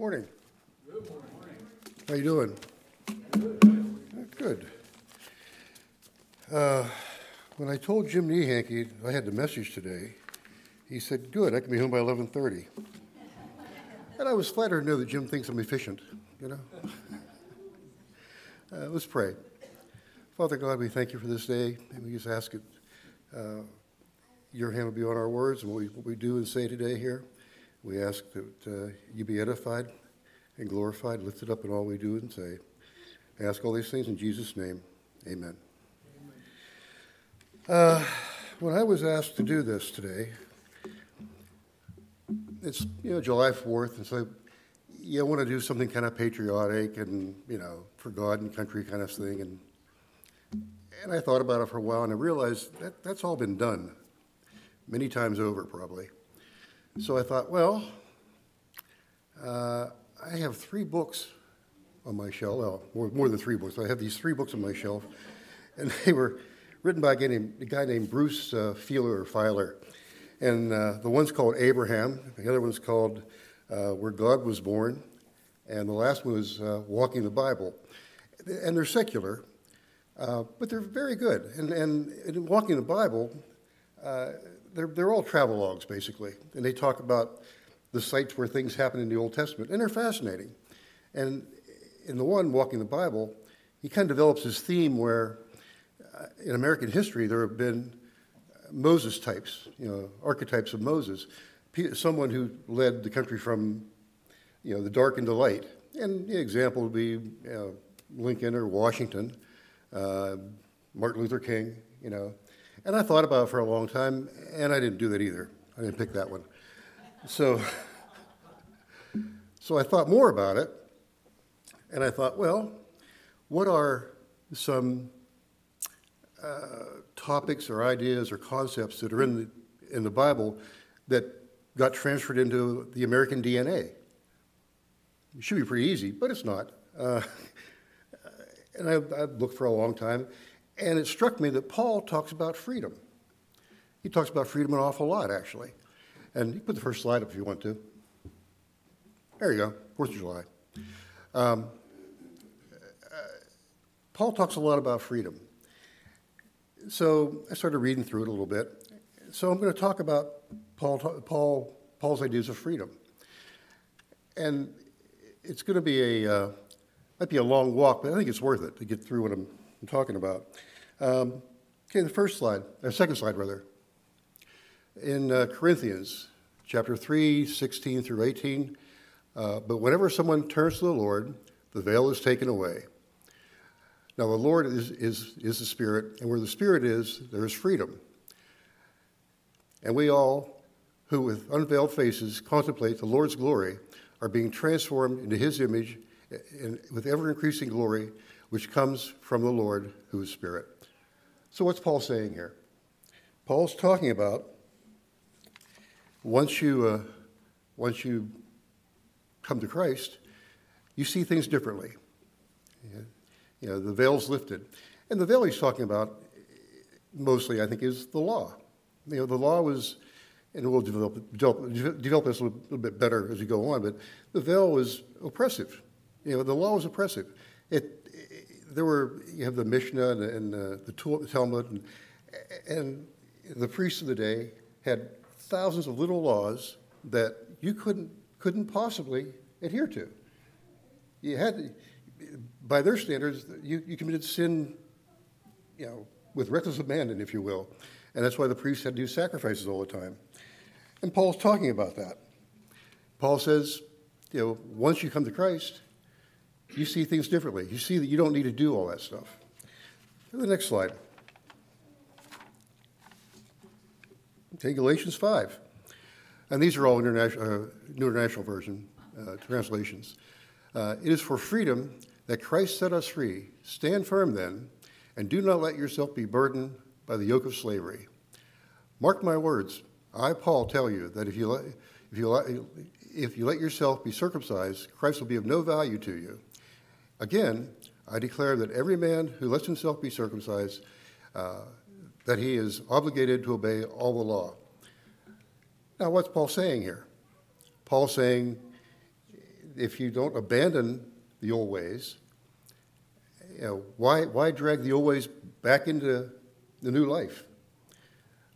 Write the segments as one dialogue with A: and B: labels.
A: Morning.
B: Good morning.
A: How you doing? Good. Uh, when I told Jim Nehanky I had the message today, he said, "Good, I can be home by 11:30." And I was flattered to know that Jim thinks I'm efficient. You know. Uh, let's pray. Father God, we thank you for this day, and we just ask it. Uh, your hand will be on our words and what we, what we do and say today here. We ask that uh, you be edified and glorified, lifted up in all we do and say. I ask all these things in Jesus' name. Amen. Uh, when I was asked to do this today, it's you know July Fourth, and so you want to do something kind of patriotic and you know for God and country kind of thing, and and I thought about it for a while, and I realized that that's all been done many times over, probably. So I thought, well, uh, I have three books on my shelf. Well, more, more than three books. I have these three books on my shelf, and they were written by a guy named, a guy named Bruce uh, Feiler. And uh, the one's called Abraham, the other one's called uh, Where God Was Born, and the last one was uh, Walking the Bible. And they're secular, uh, but they're very good. And, and in Walking the Bible, uh, they're, they're all travelogues, basically. And they talk about the sites where things happen in the Old Testament, and they're fascinating. And in the one, Walking the Bible, he kind of develops his theme where uh, in American history there have been Moses types, you know, archetypes of Moses, someone who led the country from, you know, the dark into light. And the example would be you know, Lincoln or Washington, uh, Martin Luther King, you know. And I thought about it for a long time, and I didn't do that either. I didn't pick that one. So, so I thought more about it, and I thought, well, what are some uh, topics or ideas or concepts that are in the, in the Bible that got transferred into the American DNA? It should be pretty easy, but it's not. Uh, and I, I looked for a long time, and it struck me that Paul talks about freedom. He talks about freedom an awful lot, actually. And you put the first slide up if you want to. There you go, Fourth of July. Um, uh, Paul talks a lot about freedom. So I started reading through it a little bit. So I'm going to talk about Paul, Paul, Paul's ideas of freedom. And it's going to be a, uh, might be a long walk, but I think it's worth it to get through what I'm, I'm talking about. Um, okay, the first slide, or second slide rather. In uh, Corinthians chapter 3, 16 through 18, uh, but whenever someone turns to the Lord, the veil is taken away. Now, the Lord is, is, is the Spirit, and where the Spirit is, there is freedom. And we all, who with unveiled faces contemplate the Lord's glory, are being transformed into His image with ever increasing glory, which comes from the Lord, who is Spirit. So, what's Paul saying here? Paul's talking about once you, uh, once you come to Christ, you see things differently. You know, the veil's lifted. And the veil he's talking about mostly, I think, is the law. You know, the law was, and we'll develop, develop, develop this a little, little bit better as we go on, but the veil was oppressive. You know, the law was oppressive. It, there were you have the Mishnah and, and uh, the Talmud, and, and the priests of the day had thousands of little laws that you couldn't couldn't possibly adhere to. You had, by their standards, you, you committed sin, you know, with reckless abandon, if you will, and that's why the priests had to do sacrifices all the time. And Paul's talking about that. Paul says, you know, once you come to Christ, you see things differently. You see that you don't need to do all that stuff. The next slide. Okay, Galatians 5. And these are all international, uh, New International Version uh, translations. Uh, it is for freedom that Christ set us free. Stand firm then, and do not let yourself be burdened by the yoke of slavery. Mark my words. I, Paul, tell you that if you, let, if you, if you let yourself be circumcised, Christ will be of no value to you. Again, I declare that every man who lets himself be circumcised, uh, that he is obligated to obey all the law. Now, what's Paul saying here? Paul saying if you don't abandon the old ways, you know, why, why drag the old ways back into the new life?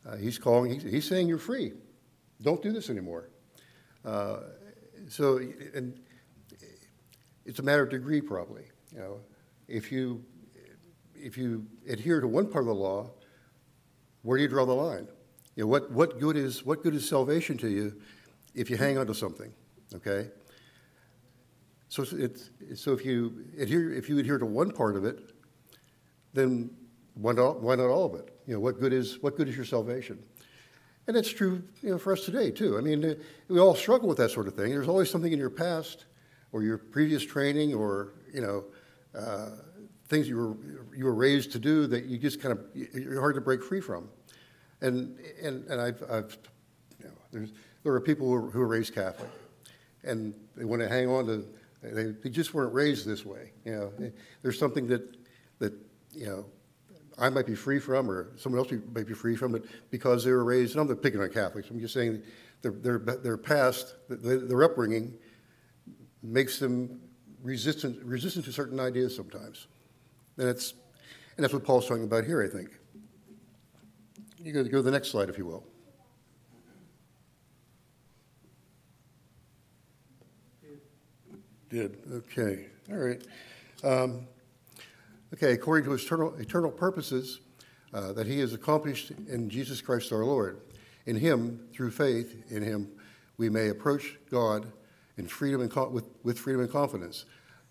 A: Uh, he's calling, he's, he's saying you're free. Don't do this anymore. Uh, so, and it's a matter of degree, probably. You know, if you if you adhere to one part of the law, where do you draw the line? You know, what, what good is what good is salvation to you if you hang on to something? Okay. So it's so if you adhere if you adhere to one part of it, then why not, why not all of it? You know, what good is what good is your salvation? And it's true, you know, for us today too. I mean, we all struggle with that sort of thing. There's always something in your past, or your previous training, or you know, uh, things you were you were raised to do that you just kind of you're hard to break free from. And and and I've, I've you know, there are people who are, who are raised Catholic, and they want to hang on to they, they just weren't raised this way. You know, there's something that that you know I might be free from, or someone else might be free from, but because they were raised, and I'm not picking on Catholics, I'm just saying their, their, their past, their, their upbringing makes them resistant, resistant to certain ideas sometimes. And, it's, and that's what Paul's talking about here, I think. You go, go to the next slide, if you will. Did, okay, all right. Um, Okay, according to his eternal, eternal purposes uh, that he has accomplished in Jesus Christ our Lord. In him, through faith in him, we may approach God in freedom and with, with freedom and confidence.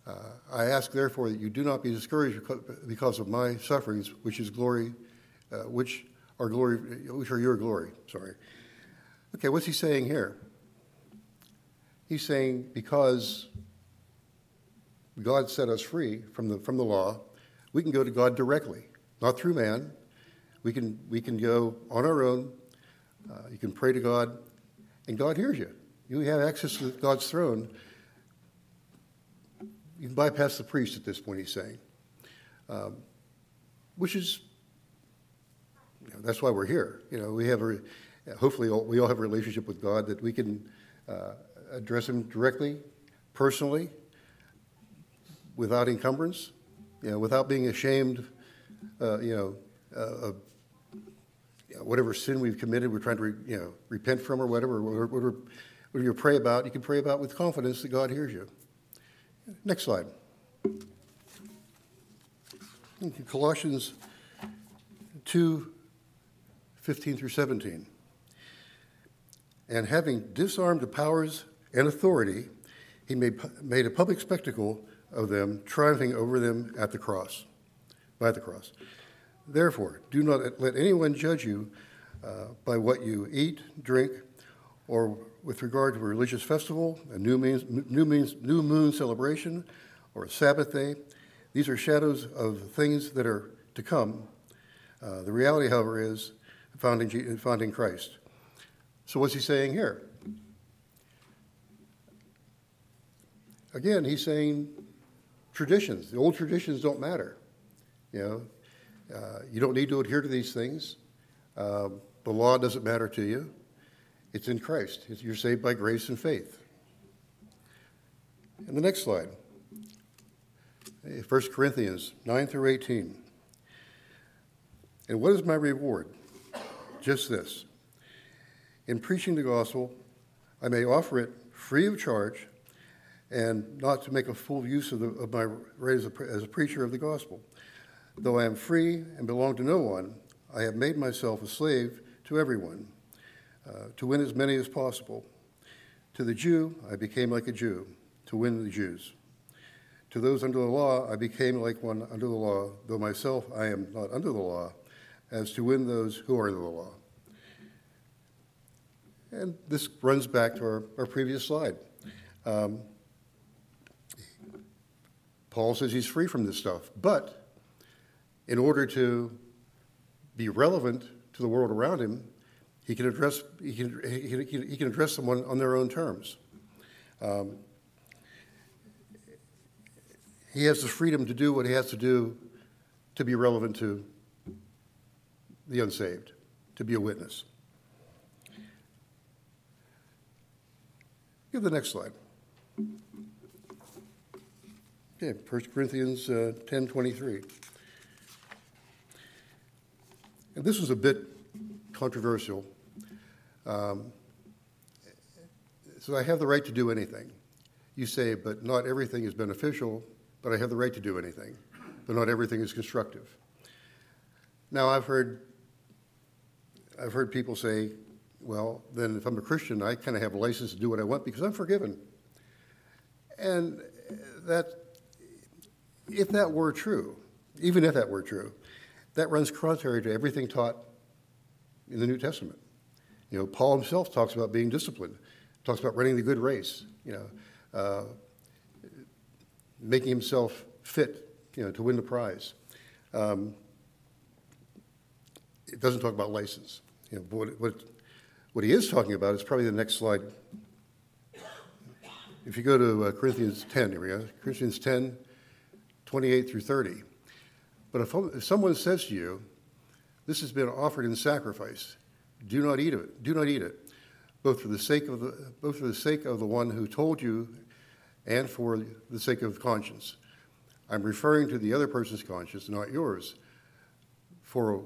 A: Uh, I ask, therefore, that you do not be discouraged because of my sufferings, which is glory, uh, which are glory, which are your glory. Sorry. Okay, what's he saying here? He's saying because God set us free from the from the law, we can go to God directly, not through man. We can, we can go on our own. Uh, you can pray to God, and God hears you. You have access to God's throne. You can bypass the priest at this point, he's saying, um, which is, you know, that's why we're here. You know, we have a, hopefully, all, we all have a relationship with God that we can uh, address Him directly, personally, without encumbrance you know, without being ashamed, uh, you know, uh, of whatever sin we've committed, we're trying to, re, you know, repent from or whatever, whatever, whatever you pray about, you can pray about with confidence that God hears you. Next slide. Colossians 2 15 through 17. And having disarmed the powers and authority, he made, made a public spectacle of them, triumphing over them at the cross, by the cross. Therefore, do not let anyone judge you uh, by what you eat, drink, or with regard to a religious festival, a new, means, new, means, new moon celebration, or a Sabbath day. These are shadows of things that are to come. Uh, the reality, however, is found in, found in Christ. So, what's he saying here? Again, he's saying traditions. The old traditions don't matter. You know, uh, you don't need to adhere to these things. Uh, the law doesn't matter to you. It's in Christ. You're saved by grace and faith. And the next slide, 1 Corinthians 9 through 18. And what is my reward? Just this. In preaching the gospel, I may offer it free of charge and not to make a full use of, the, of my right as a, as a preacher of the gospel. Though I am free and belong to no one, I have made myself a slave to everyone, uh, to win as many as possible. To the Jew, I became like a Jew, to win the Jews. To those under the law, I became like one under the law, though myself I am not under the law, as to win those who are under the law. And this runs back to our, our previous slide. Um, Paul says he's free from this stuff. But in order to be relevant to the world around him, he can address, he can, he can, he can address someone on their own terms. Um, he has the freedom to do what he has to do to be relevant to the unsaved, to be a witness. Give the next slide. yeah, 1 Corinthians uh, 10 23. And this was a bit controversial. Um, so I have the right to do anything. You say, but not everything is beneficial, but I have the right to do anything, but not everything is constructive. Now I've heard I've heard people say, well, then if I'm a Christian, I kind of have a license to do what I want because I'm forgiven. And that if that were true, even if that were true, that runs contrary to everything taught in the New Testament. You know, Paul himself talks about being disciplined, talks about running the good race, you know, uh, making himself fit, you know, to win the prize. Um, it doesn't talk about license. You know, what, what, what he is talking about is probably the next slide. If you go to uh, Corinthians 10, here we go, Corinthians 10, 28 through 30. But if, if someone says to you, This has been offered in sacrifice, do not eat of it. Do not eat it, both for the sake of the, both for the sake of the one who told you and for the sake of conscience. I'm referring to the other person's conscience, not yours. For,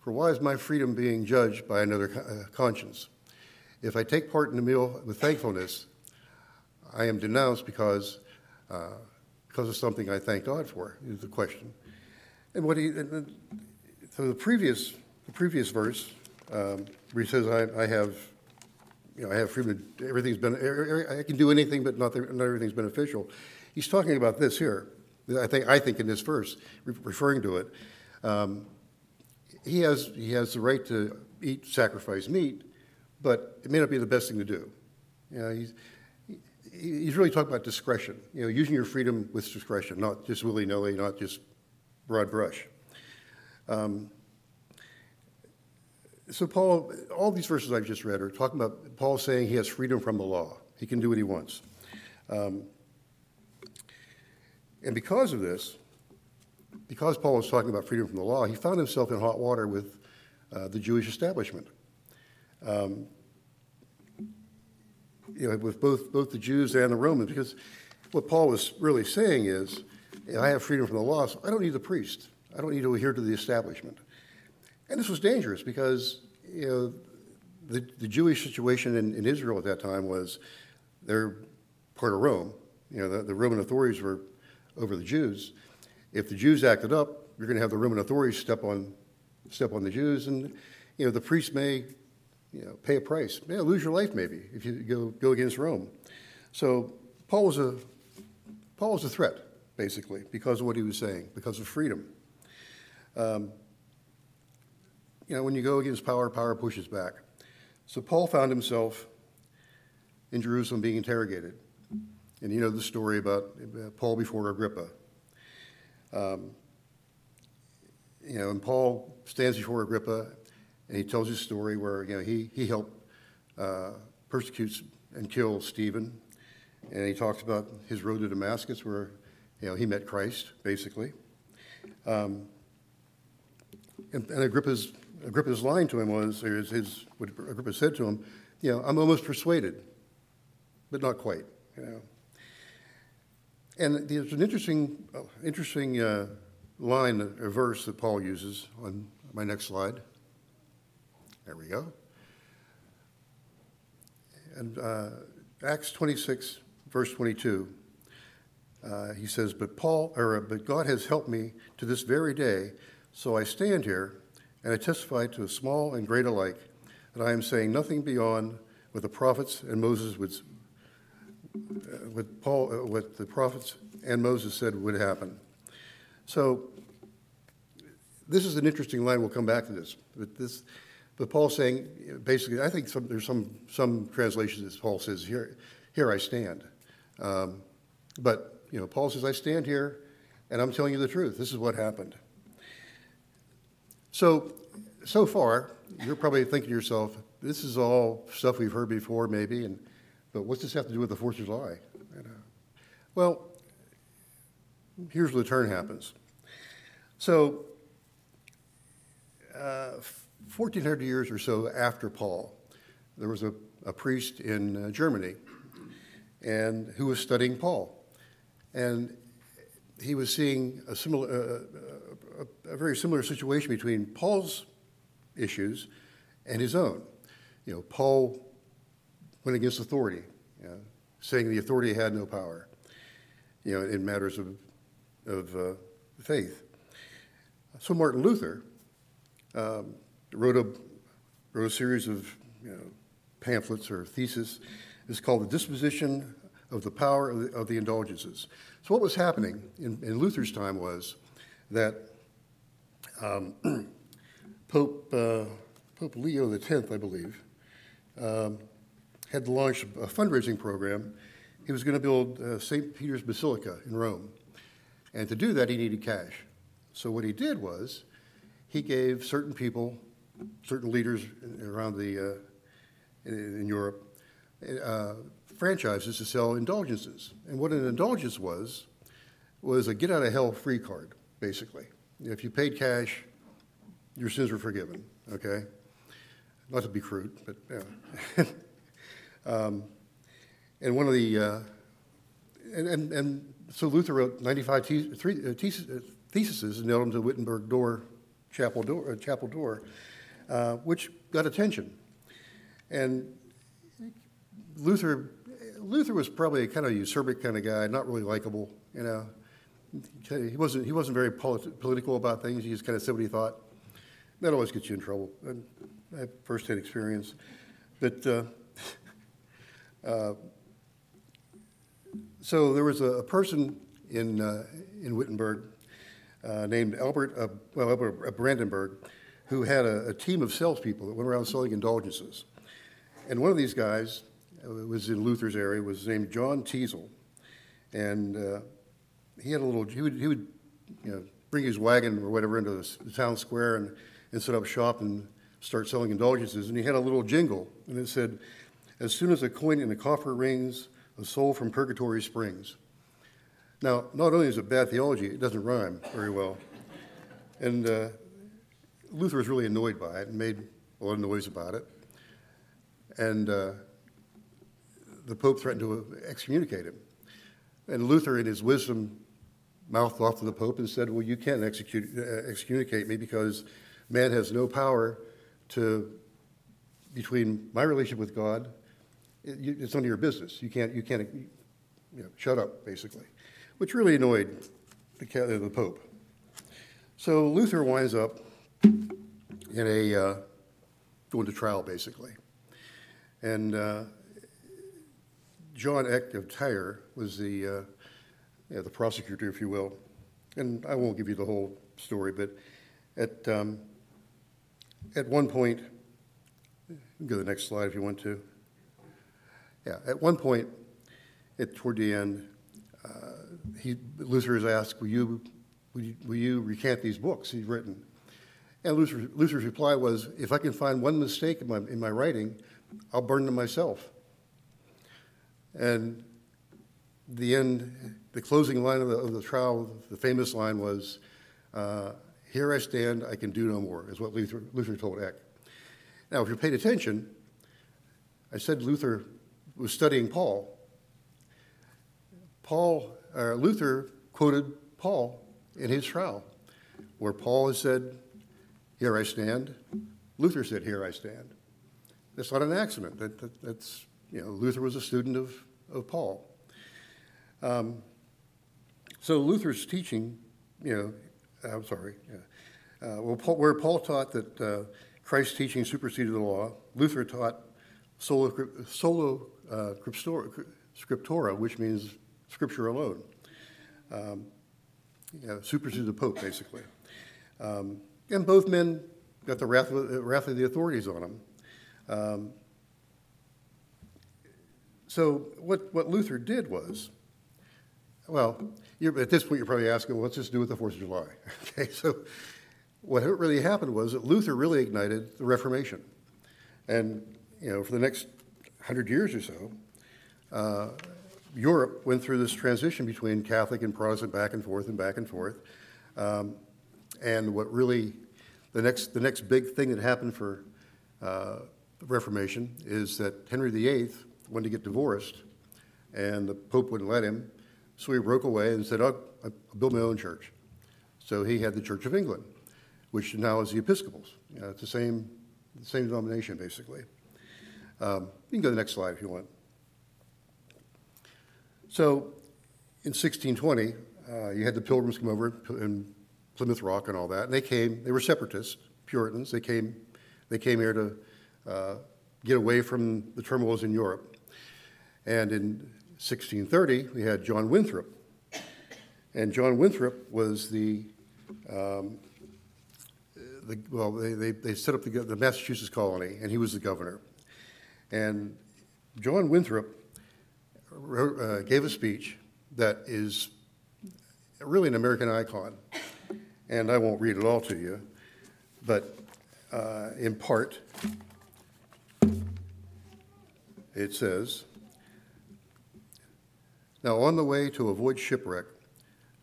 A: for why is my freedom being judged by another uh, conscience? If I take part in the meal with thankfulness, I am denounced because uh, because of something I thank God for, is the question. And what he, and, so the previous, the previous verse, um, where he says, I, I have, you know, I have freedom, everything's been, I can do anything, but not, not everything's beneficial. He's talking about this here. I think, I think in this verse, referring to it, um, he has, he has the right to eat sacrificed meat, but it may not be the best thing to do. You know, he's, he's really talking about discretion, you know, using your freedom with discretion, not just willy nilly, not just broad brush. Um, so, Paul, all these verses I've just read are talking about Paul saying he has freedom from the law. He can do what he wants. Um, and because of this, because Paul was talking about freedom from the law, he found himself in hot water with uh, the Jewish establishment. Um, you know, with both, both the Jews and the Romans, because what Paul was really saying is, I have freedom from the law, so I don't need the priest. I don't need to adhere to the establishment. And this was dangerous because, you know, the, the Jewish situation in, in Israel at that time was they're part of Rome. You know, the, the Roman authorities were over the Jews. If the Jews acted up, you're going to have the Roman authorities step on, step on the Jews, and you know the priests may you know, pay a price. Yeah, lose your life maybe if you go, go against Rome. So Paul was a Paul was a threat, basically, because of what he was saying, because of freedom. Um, you know, when you go against power, power pushes back. So Paul found himself in Jerusalem being interrogated. And you know the story about Paul before Agrippa. Um, you know, and Paul stands before Agrippa and he tells his story where you know he he helped uh, persecute and kill Stephen, and he talks about his road to Damascus where you know he met Christ basically. Um, and, and Agrippa's Agrippa's line to him was, or his, his what Agrippa said to him, you know, I'm almost persuaded, but not quite, you know. And there's an interesting, uh, interesting uh, line, a verse that Paul uses on my next slide. There we go. And uh, Acts 26, verse 22, uh, he says, "But Paul, or but God has helped me to this very day, so I stand here and I testify to small and great alike that I am saying nothing beyond what the prophets and Moses would, uh, what Paul, uh, what the prophets and Moses said would happen." So this is an interesting line. We'll come back to this, but this but Paul's saying, basically, I think some, there's some, some translations that Paul says, here, here I stand. Um, but, you know, Paul says, I stand here and I'm telling you the truth. This is what happened. So, so far, you're probably thinking to yourself, this is all stuff we've heard before, maybe, and, but what's this have to do with the Fourth of July? You know? Well, here's where the turn happens. So, uh, 1400 years or so after Paul, there was a, a priest in uh, Germany and who was studying Paul. And he was seeing a similar, uh, a, a very similar situation between Paul's issues and his own. You know, Paul went against authority, you know, saying the authority had no power, you know, in matters of, of uh, faith. So Martin Luther um, wrote, a, wrote a series of you know, pamphlets or theses. It's called The Disposition of the Power of the, of the Indulgences. So what was happening in, in Luther's time was that um, Pope, uh, Pope Leo X, I believe, um, had launched a fundraising program. He was going to build uh, St. Peter's Basilica in Rome. And to do that, he needed cash. So what he did was he gave certain people, certain leaders around the, uh, in, in, Europe, uh, franchises to sell indulgences. And what an indulgence was, was a get out of hell free card, basically. If you paid cash, your sins were forgiven, okay? Not to be crude, but yeah. um, and one of the, uh, and, and, and so Luther wrote 95 te- three, uh, theses, uh, theses and nailed them to the Wittenberg door, chapel door, uh, chapel door uh, which got attention. And Luther, Luther was probably a kind of usurpic kind of guy, not really likable, you know. He wasn't, he wasn't very polit- political about things. He just kind of said what he thought. That always gets you in trouble. And I have firsthand experience. But uh, uh, so there was a, a person in, uh, in Wittenberg uh, named Albert, uh, well, Albert uh, Brandenburg, who had a, a, team of salespeople that went around selling indulgences. And one of these guys was in Luther's area, was named John Tetzel. And he had a little, he would, he would you know, bring his wagon or whatever into the, town square and, and set up shop and start selling indulgences. And he had a little jingle, and it said, As soon as a coin in the coffer rings, a soul from purgatory springs. Now, not only is it bad theology, it doesn't rhyme very well. And uh, Luther was really annoyed by it and made a lot of noise about it. And uh, the Pope threatened to excommunicate him. And Luther, in his wisdom, mouthed off to the Pope and said, Well, you can't execute, uh, excommunicate me because man has no power to, between my relationship with God, it, it's none of your business. You can't, you can't, you know, shut up, basically, which really annoyed the, the Pope. So Luther winds up in a, uh, going to trial, basically. And uh, John Eck of Tyre was the, uh, yeah, the prosecutor, if you will. And I won't give you the whole story, but at, um, at one point, go to the next slide if you want to. Yeah, at one point, at, toward the end, uh, he, Luther is asked, will you, will, you, will you recant these books he's written? And Luther, Luther's reply was, if I can find one mistake in my, in my writing, I'll burn them myself. And the end, the closing line of the, of the trial, the famous line was, uh, Here I stand, I can do no more, is what Luther, Luther told Eck. Now, if you paid attention, I said Luther was studying Paul. Paul, uh, Luther quoted Paul in his trial, where Paul has said, Here I stand. Luther said, Here I stand. That's not an accident. That, that, that's, you know, Luther was a student of, of Paul. Um, so Luther's teaching, you know, I'm sorry, yeah. uh, well, Paul, where Paul taught that uh, Christ's teaching superseded the law, Luther taught solo, solo uh, scriptura, which means scripture alone. Um, yeah, supersedes the Pope, basically. Um, and both men got the wrath of, the, wrath of the authorities on them. Um, so what, what Luther did was, well, at this point you're probably asking, well, what's this to do with the Fourth of July? okay, so what really happened was that Luther really ignited the Reformation. And, you know, for the next hundred years or so, uh, Europe went through this transition between Catholic and Protestant back and forth and back and forth. Um, and what really, the next, the next big thing that happened for uh, the Reformation is that Henry VIII wanted to get divorced, and the Pope wouldn't let him. So he broke away and said, I'll, I'll build my own church. So he had the Church of England, which now is the Episcopals. Know, it's the same, the same denomination, basically. Um, you can go to the next slide if you want. So in 1620, uh, you had the Pilgrims come over in Plymouth Rock and all that, and they came. They were separatists, Puritans. They came. They came here to uh, get away from the turmoils in Europe. And in 1630, we had John Winthrop, and John Winthrop was the um, the, well, they, they, they set up the, the Massachusetts colony, and he was the governor. And John Winthrop uh, gave a speech that is really an American icon. And I won't read it all to you, but uh, in part, it says Now, on the way to avoid shipwreck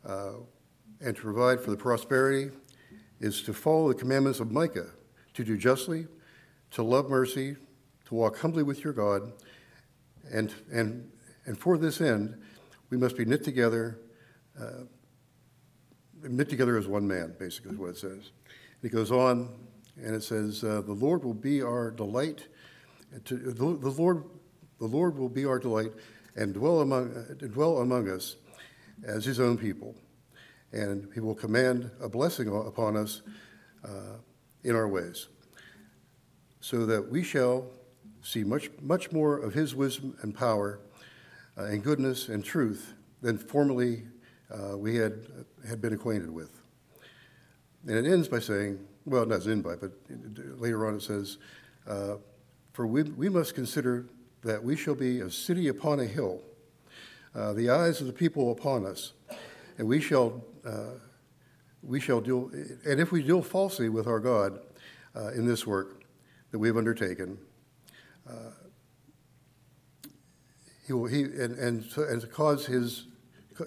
A: uh, and to provide for the prosperity is to follow the commandments of Micah, to do justly, to love mercy, to walk humbly with your God, and, and, and for this end, we must be knit together, uh, knit together as one man, basically is what it says. It goes on, and it says, uh, "The Lord will be our delight. To, the, the, Lord, the Lord will be our delight, and dwell among, dwell among us as His own people, and He will command a blessing upon us uh, in our ways, so that we shall see much, much more of His wisdom and power." uh, and goodness and truth than formerly uh, we had, had been acquainted with. And it ends by saying, well, not end by, but later on it says, uh, For we, we must consider that we shall be a city upon a hill, uh, the eyes of the people upon us, and we shall, uh, we shall deal, and if we deal falsely with our God uh, in this work that we have undertaken, he will, he, and, and, and to cause his,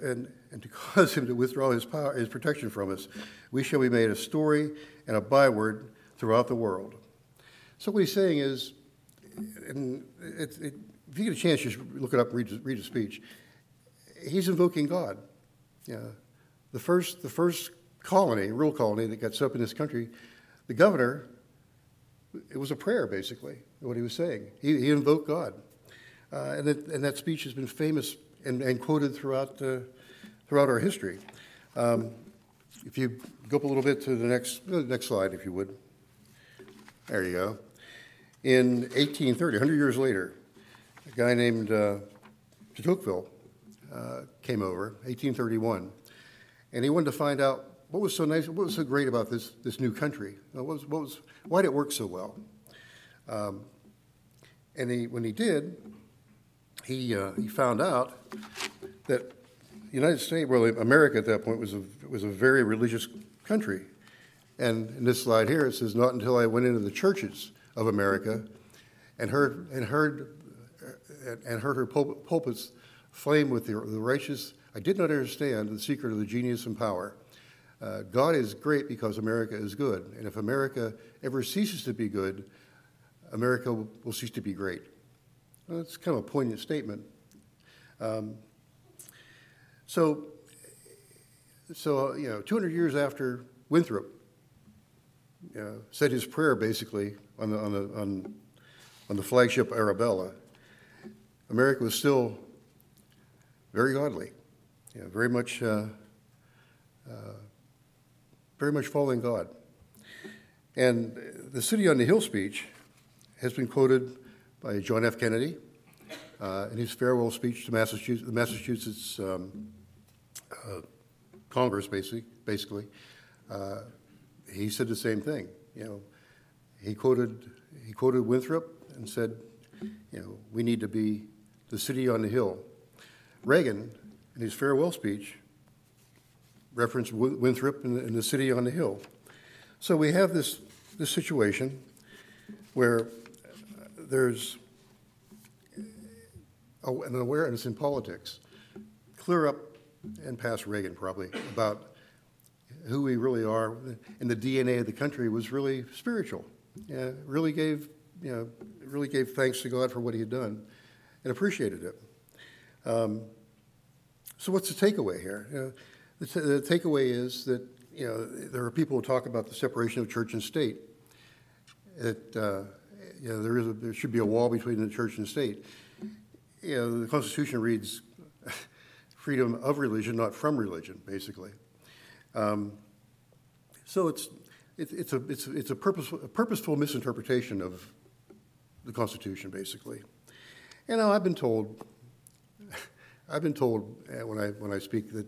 A: and, and to cause him to withdraw his power, his protection from us, we shall be made a story and a byword throughout the world. So what he's saying is, and it, it, if you get a chance, just look it up, read, read his speech. He's invoking God. Yeah, the first, the first colony, real colony that got set up in this country, the governor, it was a prayer basically. What he was saying, he, he invoked God. Uh, and, it, and, that speech has been famous and, and quoted throughout, uh, throughout our history. Um, if you go up a little bit to the next, uh, next slide, if you would. There you go. In 1830, 100 years later, a guy named uh, de Tocqueville uh, came over, 1831, and he wanted to find out what was so nice, what was so great about this, this new country? What was, what was, why did it work so well? Um, and he, when he did, he, uh, he found out that the United States, well, America at that point was a, was a very religious country. And in this slide here, it says, Not until I went into the churches of America and heard, and heard, and heard her pulpits flame with the, the righteous, I did not understand the secret of the genius and power. Uh, God is great because America is good. And if America ever ceases to be good, America will cease to be great. Well, it's kind of a poignant statement. Um, so, so you know, 200 years after Winthrop said his prayer, basically on the on the on, on the flagship Arabella, America was still very godly, you know, very much, uh, uh, very much following God. And the City on the Hill speech has been quoted by John F. Kennedy uh, in his farewell speech to Massachusetts, the Massachusetts um, uh, Congress, basically. basically uh, he said the same thing. You know, he quoted he quoted Winthrop and said, you know, we need to be the city on the hill. Reagan, in his farewell speech, referenced Winthrop and the, and the city on the hill. So we have this this situation where there's an awareness in politics, clear up and past Reagan probably, about who we really are. And the DNA of the country was really spiritual. Yeah, really gave, you know, really gave thanks to God for what he had done and appreciated it. Um, So what's the takeaway here? You know, the, t- the takeaway is that you know there are people who talk about the separation of church and state. That uh, you know there is a, there should be a wall between the church and state. You know the Constitution reads freedom of religion, not from religion, basically. Um, so it's it, it's a it's it's a purposeful, a purposeful misinterpretation of the Constitution, basically. You know, I've been told I've been told uh, when I when I speak that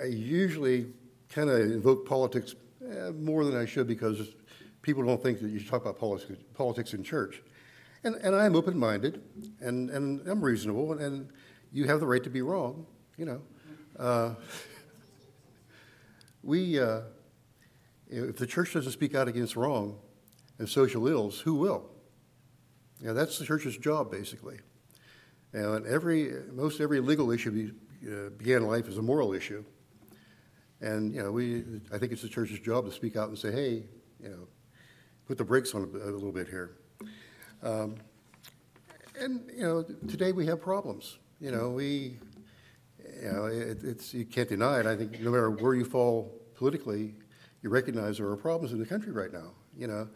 A: I usually kind of invoke politics uh, more than I should because people don't think that you should talk about politics, politics in church. And, and I'm open minded and, and I'm reasonable, and, and, you have the right to be wrong, you know. Uh, we, uh, if the church doesn't speak out against wrong and social ills, who will? You know, that's the church's job, basically. And every, most every legal issue uh, began life as a moral issue. And, you know, we, I think it's the church's job to speak out and say, hey, you know, put the brakes on a, a little bit here. Um, and, you know, today we have problems. You know, we, you know, it, it's, you can't deny it. I think no matter where you fall politically, you recognize there are problems in the country right now. You know,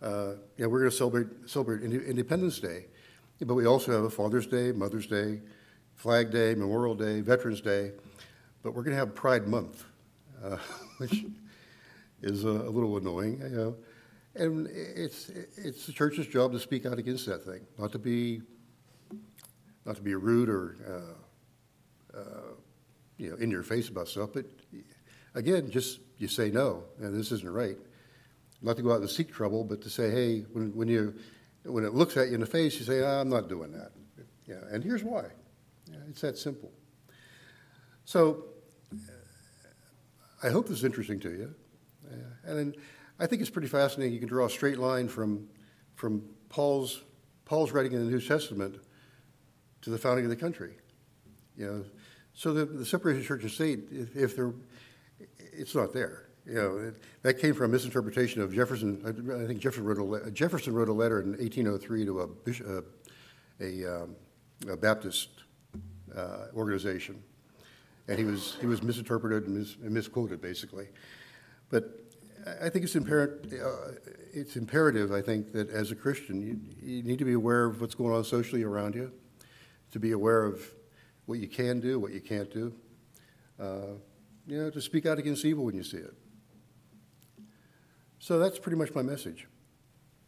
A: uh, know we're going to celebrate, celebrate Independence Day. But we also have a Father's Day, Mother's Day, Flag Day, Memorial Day, Veterans Day. But we're going to have Pride Month, uh, which is a, a, little annoying, you know. And it's it's the church's job to speak out against that thing, not to be not to be rude or uh, uh, you know in your face about stuff, but again, just you say no, and this isn't right. Not to go out and seek trouble, but to say, hey, when, when you when it looks at you in the face, you say, oh, I'm not doing that. Yeah, and here's why. Yeah, it's that simple. So I hope this is interesting to you. Uh, and I think it's pretty fascinating. You can draw a straight line from, from Paul's, Paul's writing in the New Testament to the founding of the country. You know, so the, the separation of church and state, if, if there, it's not there. You know, it, that came from a misinterpretation of Jefferson. I, I think Jefferson wrote, a, Jefferson wrote a letter in 1803 to a, bishop, a, um, a Baptist uh, organization, and he was he was misinterpreted and, mis, and misquoted basically. But I think it's imperative. Uh, it's imperative. I think that as a Christian, you, you need to be aware of what's going on socially around you, to be aware of what you can do, what you can't do. Uh, you know, to speak out against evil when you see it. So that's pretty much my message.